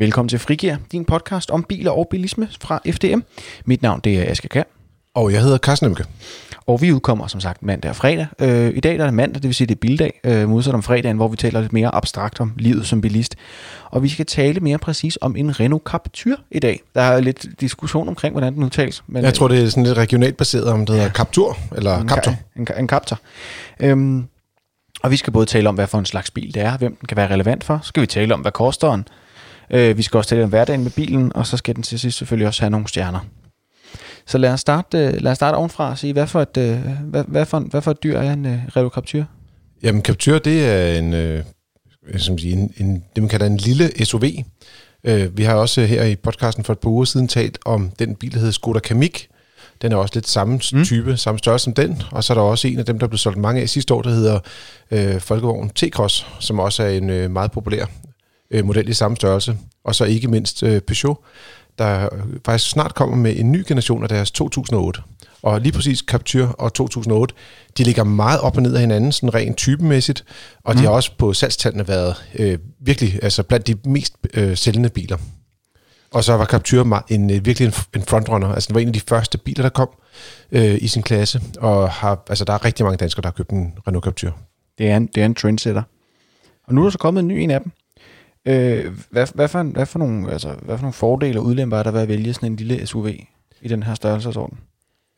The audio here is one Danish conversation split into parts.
Velkommen til Frigir, din podcast om biler og bilisme fra FDM. Mit navn det er Aske Kær. Og jeg hedder Carsten Emke. Og vi udkommer som sagt mandag og fredag. Øh, I dag der er det mandag, det vil sige det er bildag, øh, modsat om fredagen, hvor vi taler lidt mere abstrakt om livet som bilist. Og vi skal tale mere præcis om en Renault Captur i dag. Der er lidt diskussion omkring, hvordan den udtales. Men, jeg tror, det er sådan lidt regionalt baseret, om det hedder ja. Captur eller en, Captur. En, en Captur. Øhm, og vi skal både tale om, hvad for en slags bil det er, hvem den kan være relevant for. Så skal vi tale om, hvad koster den. Øh, vi skal også tale om hverdagen med bilen, og så skal den til sidst selvfølgelig også have nogle stjerner. Så lad os starte, øh, lad os starte ovenfra og sige, hvad for et, øh, hvad, hvad, for, hvad for et dyr er en uh, Renault Captur? Jamen, Captur, det er en, øh, som siger, en, en, det man kalder en lille SUV. Øh, vi har også her i podcasten for et par uger siden talt om den bil, der hedder Skoda Kamiq. Den er også lidt samme mm. type, samme størrelse som den. Og så er der også en af dem, der blev solgt mange af sidste år, der hedder øh, Folkevogn T-Cross, som også er en øh, meget populær øh, model i samme størrelse. Og så ikke mindst øh, Peugeot, der faktisk snart kommer med en ny generation af deres 2008. Og lige præcis Captur og 2008, de ligger meget op og ned af hinanden, sådan rent typemæssigt, og mm. de har også på salgstallene været øh, virkelig altså blandt de mest øh, sælgende biler. Og så var Captur en, en, virkelig en, en frontrunner, altså det var en af de første biler, der kom øh, i sin klasse, og har, altså, der er rigtig mange danskere, der har købt en Renault Captur. Det er en, det er en trendsetter. Og nu er der så kommet en ny en af dem. Øh, hvad, hvad, for, hvad, for nogle, altså, hvad for nogle fordele og ulemper er der ved at vælge sådan en lille SUV i den her størrelsesorden?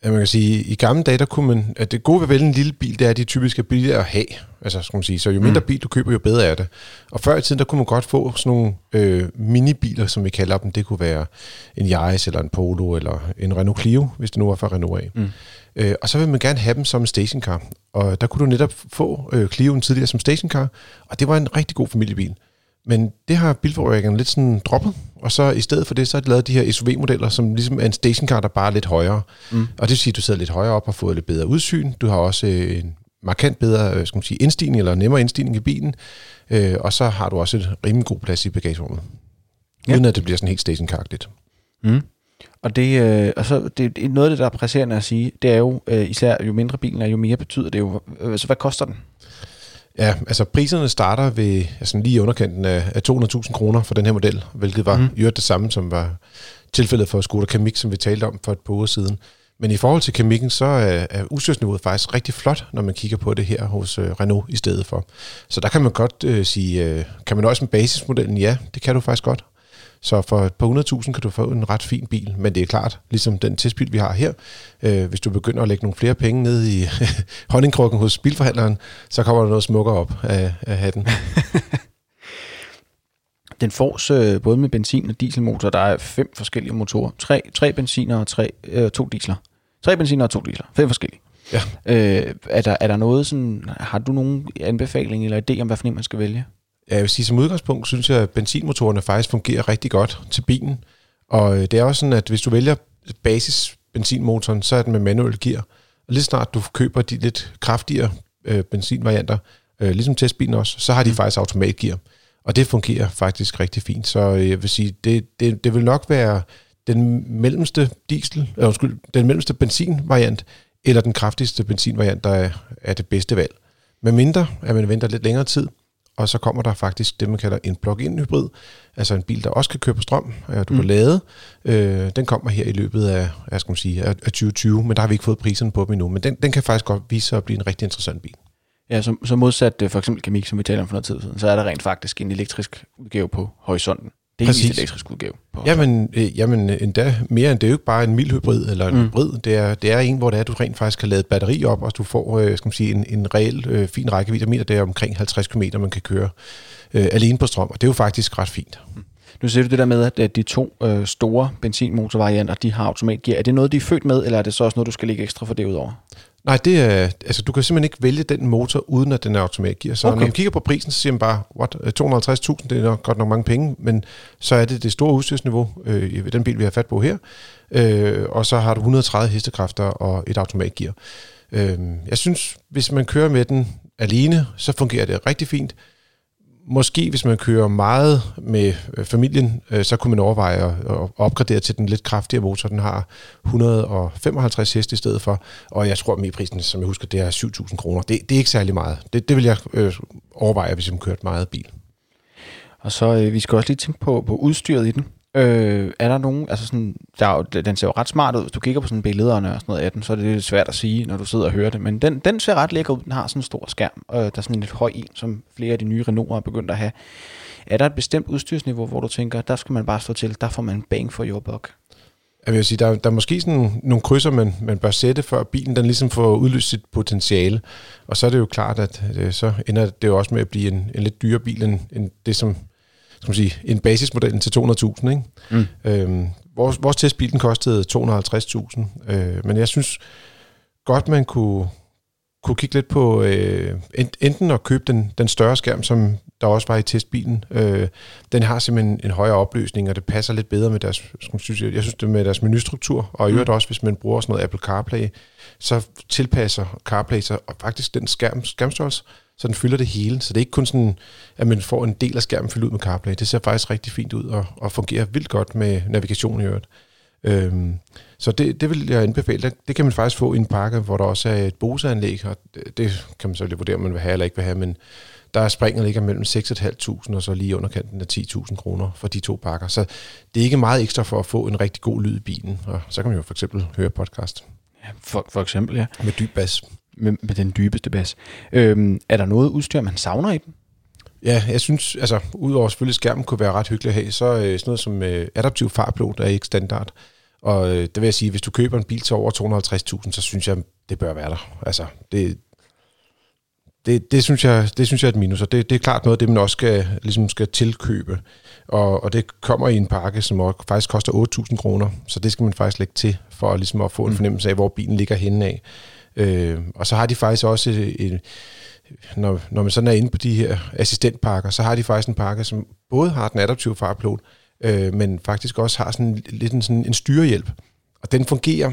Ja, man kan sige, i gamle dage, der kunne man, at det gode ved at vælge en lille bil, det er, at de typisk er billigere at have. Altså, skal man sige, så jo mindre mm. bil du køber, jo bedre er det. Og før i tiden, der kunne man godt få sådan nogle øh, minibiler, som vi kalder dem. Det kunne være en Yaris, eller en Polo, eller en Renault Clio, hvis det nu var fra Renault af. Mm. Øh, og så vil man gerne have dem som en stationcar. Og der kunne du netop få øh, Clio'en tidligere som stationcar, og det var en rigtig god familiebil. Men det har bilfabrikkerne lidt sådan droppet, og så i stedet for det, så har de lavet de her SUV-modeller, som ligesom er en stationcar, der bare er lidt højere. Mm. Og det vil sige, at du sidder lidt højere op og har fået lidt bedre udsyn. Du har også øh, en markant bedre øh, skal man sige, indstigning, eller nemmere indstigning i bilen. Øh, og så har du også et rimelig god plads i bagagerummet. Ja. Uden at det bliver sådan helt stationcar-agtigt. Mm. Og det, øh, og så det, noget af det, der er presserende at sige, det er jo, øh, især jo mindre bilen er, jo mere betyder det jo. Øh, så hvad koster den? Ja, altså priserne starter ved altså lige underkanten af, af 200.000 kroner for den her model, hvilket var mm. jo det samme, som var tilfældet for Skoda Kamiq, som vi talte om for et par uger siden. Men i forhold til Kamiq'en, så er, er udstyrsniveauet faktisk rigtig flot, når man kigger på det her hos uh, Renault i stedet for. Så der kan man godt uh, sige, uh, kan man nøjes med basismodellen? Ja, det kan du faktisk godt. Så for et par hundredtusind kan du få en ret fin bil, men det er klart, ligesom den testbil, vi har her, øh, hvis du begynder at lægge nogle flere penge ned i honningkrukken hos bilforhandleren, så kommer der noget smukkere op af, af hatten. den fås øh, både med benzin- og dieselmotor. Der er fem forskellige motorer. Tre, tre benziner og tre, øh, to diesler. Tre benziner og to diesler. Fem forskellige. Ja. Øh, er, der, er der noget sådan, har du nogen anbefaling eller idé om, hvad for en man skal vælge? Jeg vil sige, som udgangspunkt synes jeg, at benzinmotorerne faktisk fungerer rigtig godt til bilen. Og øh, det er også sådan, at hvis du vælger basis benzinmotoren, så er den med manuel gear. Og lige snart du køber de lidt kraftigere øh, benzinvarianter, øh, ligesom testbilen også, så har de mm. faktisk automatgear. Og det fungerer faktisk rigtig fint. Så øh, jeg vil sige, det, det, det vil nok være den mellemste diesel, øh, undskyld, den mellemste benzinvariant, eller den kraftigste benzinvariant, der er, er det bedste valg. Med mindre, at man venter lidt længere tid, og så kommer der faktisk det, man kalder en plug-in hybrid, altså en bil, der også kan køre på strøm, du mm. kan lade. Øh, den kommer her i løbet af, jeg skal man sige, af 2020, men der har vi ikke fået priserne på dem endnu, men den, den kan faktisk godt vise sig at blive en rigtig interessant bil. Ja, så, så modsat øh, for eksempel Kemik, som vi talte om for noget tid siden, så er der rent faktisk en elektrisk udgave på horisonten. Det er Præcis. en elektrisk udgave. På jamen, øh, jamen endda mere end det er jo ikke bare en mild hybrid eller en mm. hybrid. Det er, det er en, hvor det er, du rent faktisk kan lade batteri op, og du får øh, skal man sige, en, en reel øh, fin rækkevidde. Jeg mener, det er omkring 50 km, man kan køre øh, alene på strøm, og det er jo faktisk ret fint. Mm. Nu ser du det der med, at de to øh, store benzinmotorvarianter, de har automatgear. Er det noget, de er født med, eller er det så også noget, du skal lægge ekstra for det udover? Nej, det er, altså, du kan simpelthen ikke vælge den motor, uden at den er automatgear. Så okay. når man kigger på prisen, så siger man bare, what, 250.000, det er nok godt nok mange penge, men så er det det store udstyrsniveau øh, i den bil, vi har fat på her. Øh, og så har du 130 hestekræfter og et automatgear. Øh, jeg synes, hvis man kører med den alene, så fungerer det rigtig fint måske hvis man kører meget med øh, familien, øh, så kunne man overveje at, opgradere til den lidt kraftigere motor. Den har 155 heste i stedet for, og jeg tror, at prisen, som jeg husker, det er 7.000 kroner. Det, det er ikke særlig meget. Det, det vil jeg øh, overveje, hvis man kørte meget bil. Og så øh, vi skal også lige tænke på, på udstyret i den. Øh, er der nogen, altså sådan, der er jo, den ser jo ret smart ud, hvis du kigger på sådan billederne og sådan noget af den, så er det lidt svært at sige, når du sidder og hører det, men den, den ser ret lækker ud, den har sådan en stor skærm, og der er sådan en lidt høj en, som flere af de nye Renault'er er begyndt at have. Er der et bestemt udstyrsniveau, hvor du tænker, der skal man bare stå til, der får man bang for your buck? Jeg vil sige, der, der er måske sådan nogle krydser, man, man bør sætte, før bilen den ligesom får udløst sit potentiale. Og så er det jo klart, at øh, så ender det jo også med at blive en, en lidt dyrere bil, end, end det som skal man sige, en basismodel til 200.000. Ikke? Mm. Øhm, vores, vores testbil den kostede 250.000, øh, men jeg synes godt, man kunne, kunne kigge lidt på øh, enten at købe den, den større skærm, som der også var i testbilen. Øh, den har simpelthen en højere opløsning, og det passer lidt bedre med deres, skal synes, jeg, jeg synes det med deres menustruktur, og i øvrigt mm. også, hvis man bruger sådan noget Apple CarPlay, så tilpasser CarPlay sig og faktisk den skærm, skærmstørrelse, så den fylder det hele. Så det er ikke kun sådan, at man får en del af skærmen fyldt ud med CarPlay. Det ser faktisk rigtig fint ud og, og fungerer vildt godt med navigation i øvrigt. Øhm, så det, det vil jeg anbefale. Det, det kan man faktisk få i en pakke, hvor der også er et Bose-anlæg, og det, det kan man så lige vurdere, om man vil have eller ikke vil have, men der er springet ligger mellem 6.500 og så lige underkanten af 10.000 kroner for de to pakker. Så det er ikke meget ekstra for at få en rigtig god lyd i bilen, og så kan man jo for eksempel høre podcast. Ja, for, for eksempel, ja. Med dyb bas. Med, med den dybeste bas. Øhm, er der noget udstyr, man savner i den? Ja, jeg synes, altså udover selvfølgelig skærmen kunne være ret hyggelig at have, så øh, sådan noget som øh, adaptiv farplot er ikke standard. Og øh, det vil jeg sige, hvis du køber en bil til over 250.000, så synes jeg, det bør være der. Altså, det, det, det, synes jeg, det synes jeg er et minus, og det, det er klart noget af det, man også skal, ligesom skal tilkøbe. Og, og det kommer i en pakke, som også faktisk koster 8.000 kroner, så det skal man faktisk lægge til, for ligesom at få en mm. fornemmelse af, hvor bilen ligger henne af. Øh, og så har de faktisk også, et, et, når, når man sådan er inde på de her assistentpakker, så har de faktisk en pakke, som både har den adaptive farplot, øh, men faktisk også har sådan lidt en, sådan en styrehjælp. Og den fungerer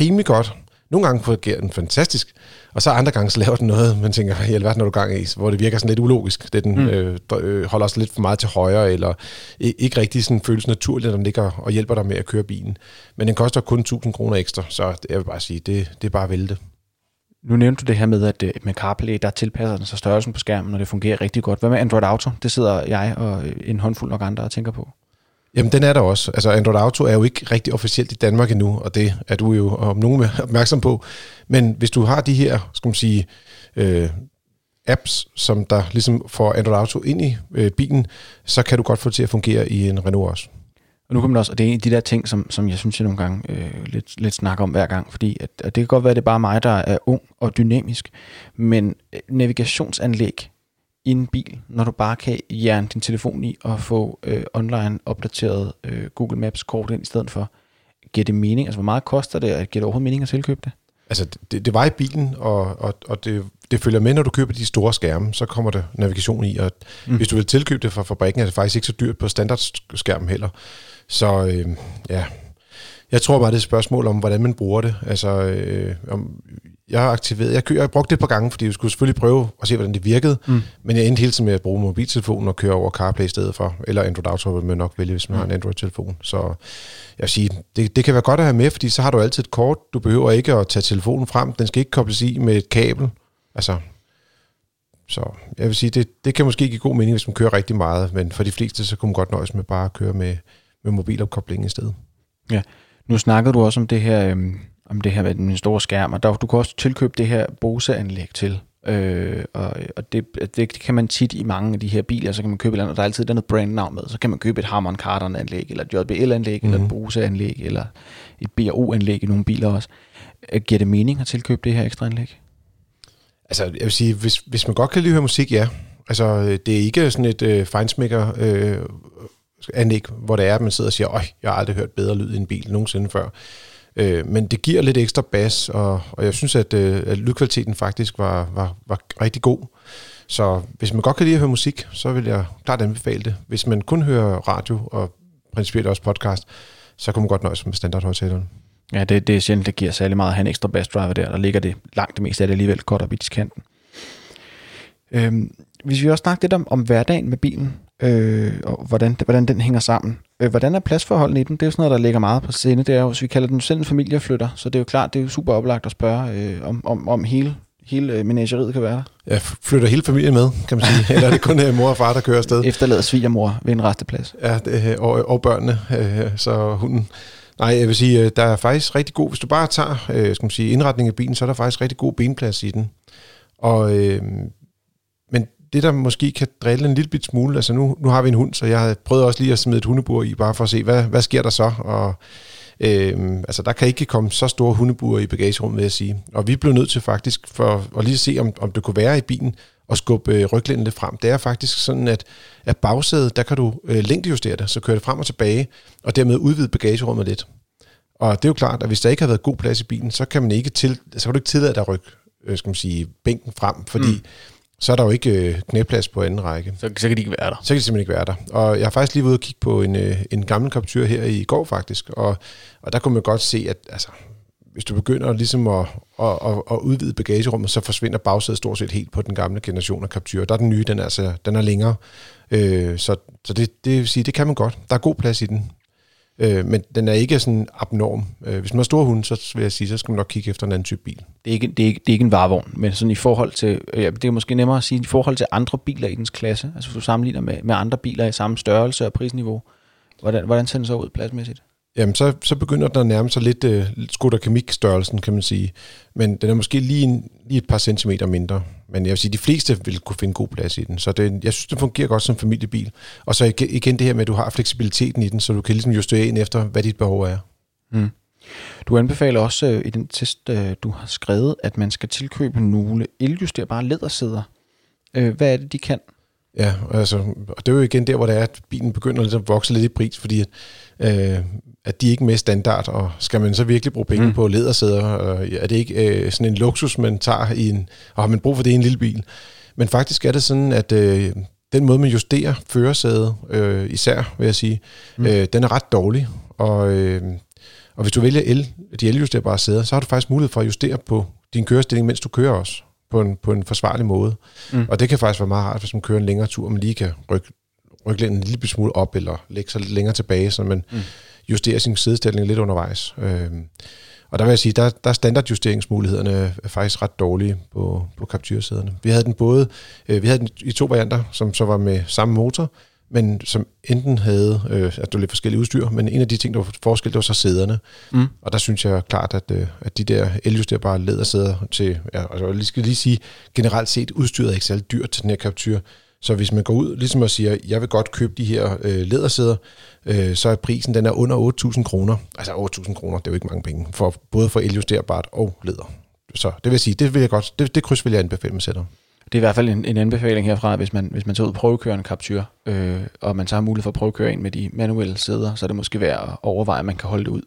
rimelig godt. Nogle gange fungerer den fantastisk, og så andre gange så laver den noget, man tænker, i alverden er du gang i, hvor det virker sådan lidt ulogisk. Det den mm. øh, øh, holder sig lidt for meget til højre, eller ikke rigtig sådan føles naturligt, når den ligger og hjælper dig med at køre bilen. Men den koster kun 1000 kroner ekstra, så jeg vil bare sige, det, det er bare vælte. Nu nævnte du det her med, at øh, med CarPlay, der tilpasser den sig størrelsen på skærmen, og det fungerer rigtig godt. Hvad med Android Auto? Det sidder jeg og en håndfuld nok andre og tænker på. Jamen, den er der også. Altså, Android Auto er jo ikke rigtig officielt i Danmark endnu, og det er du jo om nogen opmærksom på. Men hvis du har de her, skal man sige, øh, apps, som der ligesom får Android Auto ind i øh, bilen, så kan du godt få det til at fungere i en Renault også. Og nu kommer det også, og det er en af de der ting, som, som jeg synes, jeg nogle gange øh, lidt, lidt snakker om hver gang, fordi at, at det kan godt være, at det er bare mig, der er ung og dynamisk, men øh, navigationsanlæg i en bil, når du bare kan jern din telefon i og få øh, online opdateret øh, Google Maps kort ind i stedet for. Giver det mening? Altså, hvor meget koster det? Giver det overhovedet mening at tilkøbe det? Altså, det, det var i bilen, og, og, og det, det følger med, når du køber de store skærme, så kommer der navigation i, og mm. hvis du vil tilkøbe det fra fabrikken, er det faktisk ikke så dyrt på standardskærmen heller. Så øh, ja, jeg tror bare, det er et spørgsmål om, hvordan man bruger det. Altså, øh, om, jeg har aktiveret, jeg, jeg har brugt det et par gange, fordi jeg skulle selvfølgelig prøve at se, hvordan det virkede, mm. men jeg endte hele tiden med at bruge mobiltelefonen og køre over CarPlay i stedet for, eller Android Auto vil man nok vælge, hvis man mm. har en Android-telefon. Så jeg vil sige, det, det kan være godt at have med, fordi så har du altid et kort, du behøver ikke at tage telefonen frem, den skal ikke kobles i med et kabel. Altså, så jeg vil sige, det, det kan måske give god mening, hvis man kører rigtig meget, men for de fleste, så kunne man godt nøjes med bare at køre med, med mobilopkobling i stedet. Ja, nu snakkede du også om det her... Øhm om det her med den store skærm, og der, du kan også tilkøbe det her Bose-anlæg til. Øh, og og det, det, det kan man tit i mange af de her biler, så kan man købe et eller andet, der er altid noget brandnavn med, så kan man købe et Harman Kardon-anlæg, eller et JBL-anlæg, mm-hmm. eller et mhm. Bose-anlæg, eller et BRO-anlæg i nogle biler også. Øh, giver det mening at tilkøbe det her ekstra anlæg? Altså, jeg vil sige, hvis, hvis man godt kan lide at høre musik, ja. Altså, det er ikke sådan et øh, fejnsmækker øh, anlæg, hvor det er, at man sidder og siger, øj, jeg har aldrig hørt bedre lyd i en bil nogensinde før. Øh, men det giver lidt ekstra bas, og, og jeg synes, at, øh, at lydkvaliteten faktisk var, var, var rigtig god. Så hvis man godt kan lide at høre musik, så vil jeg klart anbefale det. Hvis man kun hører radio og principielt også podcast, så kunne man godt nøjes med standardhøjtalerne. Ja, det, det er sjældent, det giver særlig meget at have en ekstra bassdriver der. Der ligger det langt det meste af det alligevel godt op i diskanten. Øhm, hvis vi også snakker lidt om, om hverdagen med bilen, øh, og hvordan, hvordan den hænger sammen. Øh, hvordan er pladsforholdene i den? Det er jo sådan noget, der ligger meget på scene. Det er jo, hvis vi kalder den selv en familieflytter, så det er jo klart, det er jo super oplagt at spørge øh, om, om, om hele, hele øh, menageriet kan være der. Jeg flytter hele familien med, kan man sige. Eller er det kun øh, mor og far, der kører afsted? Efterlader svigermor ved en resteplads. Ja, det, øh, og, og børnene, øh, så hunden. Nej, jeg vil sige, der er faktisk rigtig god, hvis du bare tager øh, skal man sige, indretningen af bilen, så er der faktisk rigtig god benplads i den. Og, øh, det, der måske kan drille en lille bit smule, altså nu, nu har vi en hund, så jeg prøvede prøvet også lige at smide et hundebur i, bare for at se, hvad, hvad sker der så? Og, øh, altså, der kan ikke komme så store hundebuer i bagagerummet, vil jeg sige. Og vi blev nødt til faktisk, for at lige se, om, om det kunne være i bilen, at skubbe øh, ryglænden lidt frem. Det er faktisk sådan, at, at bagsædet, der kan du øh, længdejustere det, så kører det frem og tilbage, og dermed udvide bagagerummet lidt. Og det er jo klart, at hvis der ikke har været god plads i bilen, så kan man ikke, til, så kan du ikke tillade dig at rykke øh, skal man sige, bænken frem, fordi mm så er der jo ikke øh, knæplads på anden række. Så, så kan de ikke være der. Så kan de simpelthen ikke være der. Og jeg har faktisk lige været ude og kigge på en, øh, en gammel Captur her i går faktisk, og, og der kunne man godt se, at altså, hvis du begynder ligesom at, at, at, at udvide bagagerummet, så forsvinder bagsædet stort set helt på den gamle generation af Captur. Der er den nye, den er, altså, den er længere. Øh, så så det, det vil sige, det kan man godt. Der er god plads i den. Øh, men den er ikke sådan abnorm. Øh, hvis man har store hunde, så vil jeg sige, så skal man nok kigge efter en anden type bil. Det er ikke, det er ikke, det er ikke en varevogn, men sådan i forhold til, øh, ja, det er måske nemmere at sige, i forhold til andre biler i dens klasse, altså hvis du sammenligner med, med andre biler i samme størrelse og prisniveau, hvordan, hvordan ser den så ud pladsmæssigt? Jamen, så, så begynder den at nærme sig lidt øh, Skoda Kamiq-størrelsen, kan man sige. Men den er måske lige, en, lige et par centimeter mindre. Men jeg vil sige, de fleste vil kunne finde god plads i den. Så det, jeg synes, den fungerer godt som familiebil. Og så igen det her med, at du har fleksibiliteten i den, så du kan ligesom justere ind efter, hvad dit behov er. Mm. Du anbefaler også øh, i den test, øh, du har skrevet, at man skal tilkøbe nogle eljusterbare lædersæder. Øh, hvad er det, de kan? Ja, altså, og det er jo igen der, hvor det er, at bilen begynder ligesom at vokse lidt i pris, fordi øh, at de ikke er mere standard, og skal man så virkelig bruge penge mm. på lædersæder, og er det ikke øh, sådan en luksus, man tager i en, og har man brug for det i en lille bil? Men faktisk er det sådan, at øh, den måde, man justerer førersædet, øh, især vil jeg sige, mm. øh, den er ret dårlig, og, øh, og hvis du vælger el, de eljusterbare sæder, så har du faktisk mulighed for at justere på din kørestilling, mens du kører også, på en, på en forsvarlig måde. Mm. Og det kan faktisk være meget rart, hvis man kører en længere tur, og man lige kan rykke ryglænden en lille smule op, eller lægge sig lidt længere tilbage, så man mm. justerer sin sædestilling lidt undervejs. Øh, og der vil jeg sige, der, der er standardjusteringsmulighederne faktisk ret dårlige på, på Captur-sæderne. Vi havde den både, øh, vi havde den i to varianter, som så var med samme motor, men som enten havde, øh, at det var lidt forskellige udstyr, men en af de ting, der var forskel, det var så sæderne. Mm. Og der synes jeg klart, at, øh, at de der eljusterbare lædersæder til, ja, altså jeg skal lige sige, generelt set udstyret er ikke særlig dyrt til den her Captur, så hvis man går ud ligesom og siger, jeg vil godt købe de her øh, lædersæder, øh, så er prisen den er under 8.000 kroner. Altså 8.000 kroner, det er jo ikke mange penge, for, både for eljusterbart og læder. Så det vil sige, det vil jeg godt, det, det kryds vil jeg anbefale med sætter. Det er i hvert fald en, en anbefaling herfra, hvis man, hvis man tager ud og prøvekører en Captur, øh, og man så har mulighed for at prøvekøre ind med de manuelle sæder, så er det måske værd at overveje, at man kan holde det ud.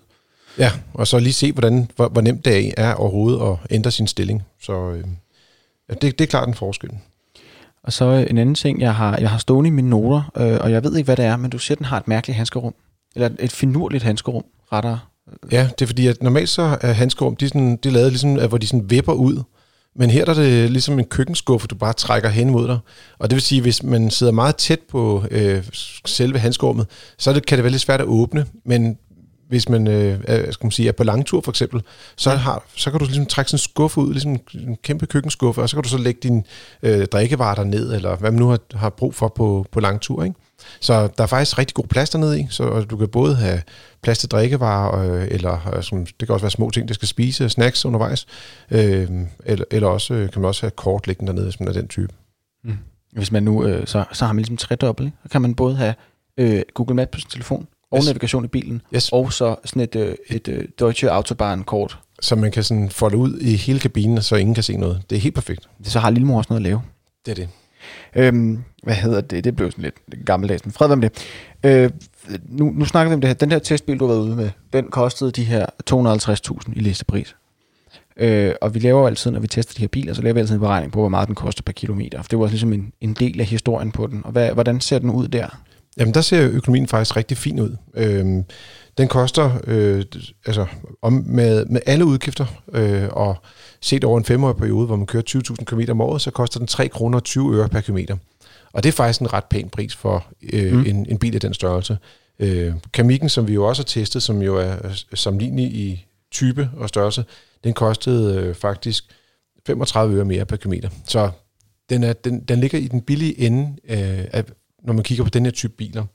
Ja, og så lige se, hvordan, hvor, hvor nemt det er overhovedet at ændre sin stilling. Så øh, ja, det, det er klart en forskel. Og så en anden ting, jeg har, jeg har stående i mine noter, øh, og jeg ved ikke, hvad det er, men du siger, at den har et mærkeligt handskerum. Eller et finurligt handskerum, rettere. Ja, det er fordi, at normalt så er handskerum, de sådan, de er lavet ligesom, hvor de sådan vipper ud. Men her er det ligesom en køkkenskuffe, du bare trækker hen mod dig. Og det vil sige, hvis man sidder meget tæt på øh, selve handskerummet, så det, kan det være lidt svært at åbne. Men hvis man, øh, er, skal man sige, er på langtur for eksempel, så, har, så kan du ligesom trække sådan en skuffe ud, ligesom en kæmpe køkkenskuffe, og så kan du så lægge din øh, drikkevarer der ned, eller hvad man nu har, har brug for på, på langtur. Ikke? Så der er faktisk rigtig god plads dernede i, så du kan både have plads til drikkevarer, øh, eller øh, som, det kan også være små ting, der skal spise, snacks undervejs, øh, eller, eller også øh, kan man også have kort liggende dernede, hvis man er den type. Mm. Hvis man nu, øh, så, så har man ligesom tredobbelt, så kan man både have øh, Google Maps på sin telefon, og yes. navigation i bilen, yes. og så sådan et, øh, et, et Deutsche Autobahn-kort. Så man kan sådan folde ud i hele kabinen, så ingen kan se noget. Det er helt perfekt. Det så har lille også noget at lave. Det er det. Øhm, hvad hedder det? Det blev sådan lidt gammeldags, men fred med det. Øh, nu, nu snakker vi om det her. Den her testbil, du har været ude med, den kostede de her 250.000 i listepris. Øh, og vi laver jo altid, når vi tester de her biler, så laver vi altid en beregning på, hvor meget den koster per kilometer. For det var også ligesom en, en del af historien på den. Og hvad, hvordan ser den ud der? Jamen, der ser økonomien faktisk rigtig fin ud. Øhm, den koster, øh, altså om, med, med alle udgifter, øh, og set over en femårig periode, hvor man kører 20.000 km om året, så koster den 3 kroner 20 øre per kilometer. Og det er faktisk en ret pæn pris for øh, mm. en, en bil af den størrelse. Øh, Kamikken, som vi jo også har testet, som jo er sammenlignelig i type og størrelse, den kostede øh, faktisk 35 øre mere per kilometer. Så den, er, den, den ligger i den billige ende, øh, af, når man kigger på den her type biler.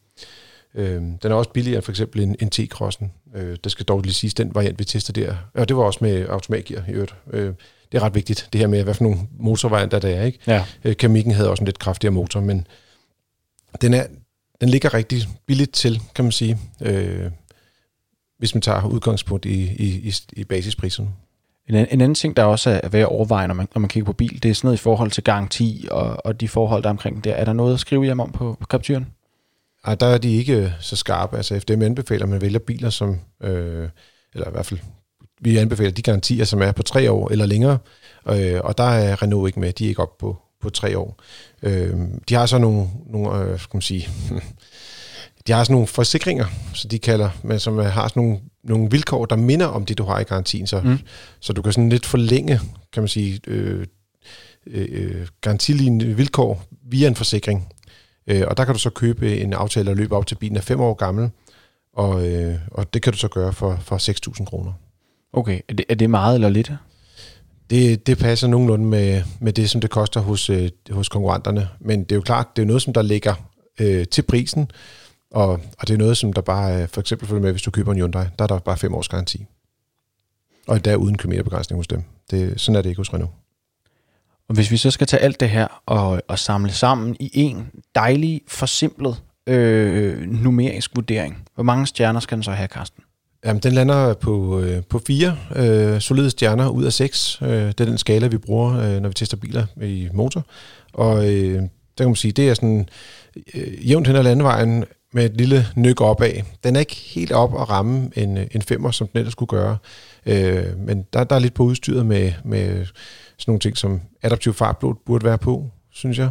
Øh, den er også billigere end for eksempel en, en T-Crossen. Øh, det skal dog lige siges, den variant, vi tester der. Og det var også med automatgear i øvrigt. Øh, det er ret vigtigt, det her med, hvad for nogle motorvarianter der er. Ikke? Ja. Øh, Kamikken havde også en lidt kraftigere motor, men den, er, den ligger rigtig billigt til, kan man sige, øh, hvis man tager udgangspunkt i, i, i, i basispriserne. En, en anden ting, der også er værd at overveje, når man, når man kigger på bil, det er sådan noget i forhold til garanti og, og de forhold, der er omkring det. Er der noget at skrive hjem om på, på Capturen? Ej, der er de ikke så skarpe. Altså FDM anbefaler, at man vælger biler, som, øh, eller i hvert fald, vi anbefaler de garantier, som er på tre år eller længere, øh, og der er Renault ikke med. De er ikke op på, på tre år. Øh, de har så nogle, nogle øh, skal man sige, de har sådan nogle forsikringer, så de kalder, men som har sådan nogle, nogle vilkår, der minder om det, du har i garantien, så, mm. så du kan sådan lidt forlænge, kan man sige, øh, øh, garantilignende vilkår via en forsikring. Øh, og der kan du så købe en aftale, der løber op til bilen er fem år gammel, og, øh, og det kan du så gøre for, for 6.000 kroner. Okay, er det, er det meget eller lidt? Det, det passer nogenlunde med, med det, som det koster hos, øh, hos konkurrenterne. Men det er jo klart, det er noget, som der ligger øh, til prisen, og, og det er noget, som der bare, øh, for eksempel følger med, hvis du køber en Hyundai, der er der bare fem års garanti. Og der er uden kilometerbegrænsning hos dem. Det, sådan er det ikke hos Renault. Og hvis vi så skal tage alt det her og, og samle sammen i en dejlig, forsimplet øh, numerisk vurdering, hvor mange stjerner skal den så have, Karsten? Jamen, den lander på, øh, på fire øh, solide stjerner ud af seks. Øh, det er den skala, vi bruger, øh, når vi tester biler i motor. Og øh, der kan man sige, det er sådan øh, jævnt hen ad landevejen med et lille nyk opad. Den er ikke helt op at ramme en, en femmer, som den ellers skulle gøre. Øh, men der, der er lidt på udstyret med, med sådan nogle ting, som adaptiv fartblod burde være på, synes jeg.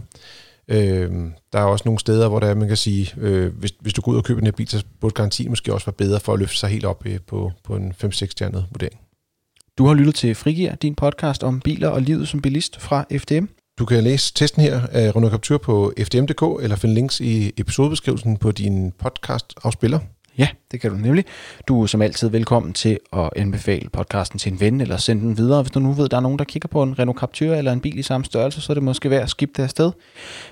Øh, der er også nogle steder, hvor der er, man kan sige, øh, hvis, hvis du går ud og køber en her bil, så burde garantien måske også være bedre for at løfte sig helt op øh, på, på en 5-6 stjernet vurdering. Du har lyttet til Frigir, din podcast om biler og livet som bilist fra FDM. Du kan læse testen her af Renault Captur på fdm.dk eller finde links i episodebeskrivelsen på din podcast-afspiller. Ja, det kan du nemlig. Du er som altid velkommen til at anbefale podcasten til en ven, eller sende den videre. Hvis du nu ved, at der er nogen, der kigger på en Renault Captur eller en bil i samme størrelse, så er det måske værd at skifte det afsted.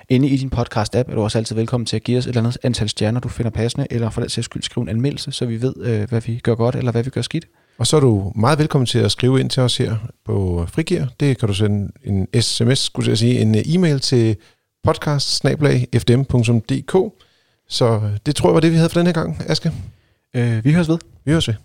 Inde i din podcast-app er du også altid velkommen til at give os et eller andet antal stjerner, du finder passende, eller for den sags skyld skrive en anmeldelse, så vi ved, øh, hvad vi gør godt, eller hvad vi gør skidt. Og så er du meget velkommen til at skrive ind til os her på Frigir. Det kan du sende en sms, skulle jeg sige, en e-mail til podcast så det tror jeg var det, vi havde for den her gang, Aske. Øh, vi høres ved. Vi høres ved.